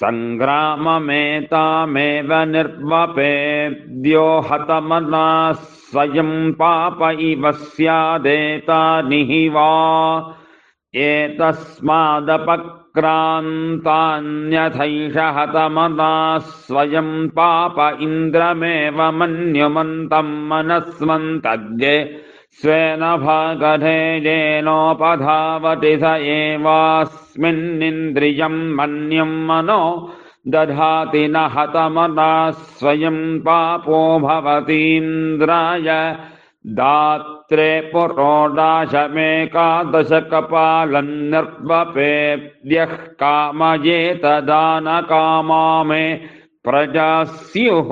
सङ्ग्राममेतामेव निर्वपेद्यो हतमनाः स्वयं पाप इव स्यादेतानि वा एतस्मादपक्रान्तान्यथैष हतमनाः स्वयं पाप इन्द्रमेव मन्युमन्तम् मनस्वन्तज्ञे स्वेन भागधेयेनोपधावति स एवास्मिन्निन्द्रियम् मन्यम् मनो दधाति न हतमनाः स्वयं पापो भवतीन्द्राय। दात्रे पुरोडाशमेकादशकपालन्निर्वपेद्यः कामयेतदानकामा मे प्रजा स्युः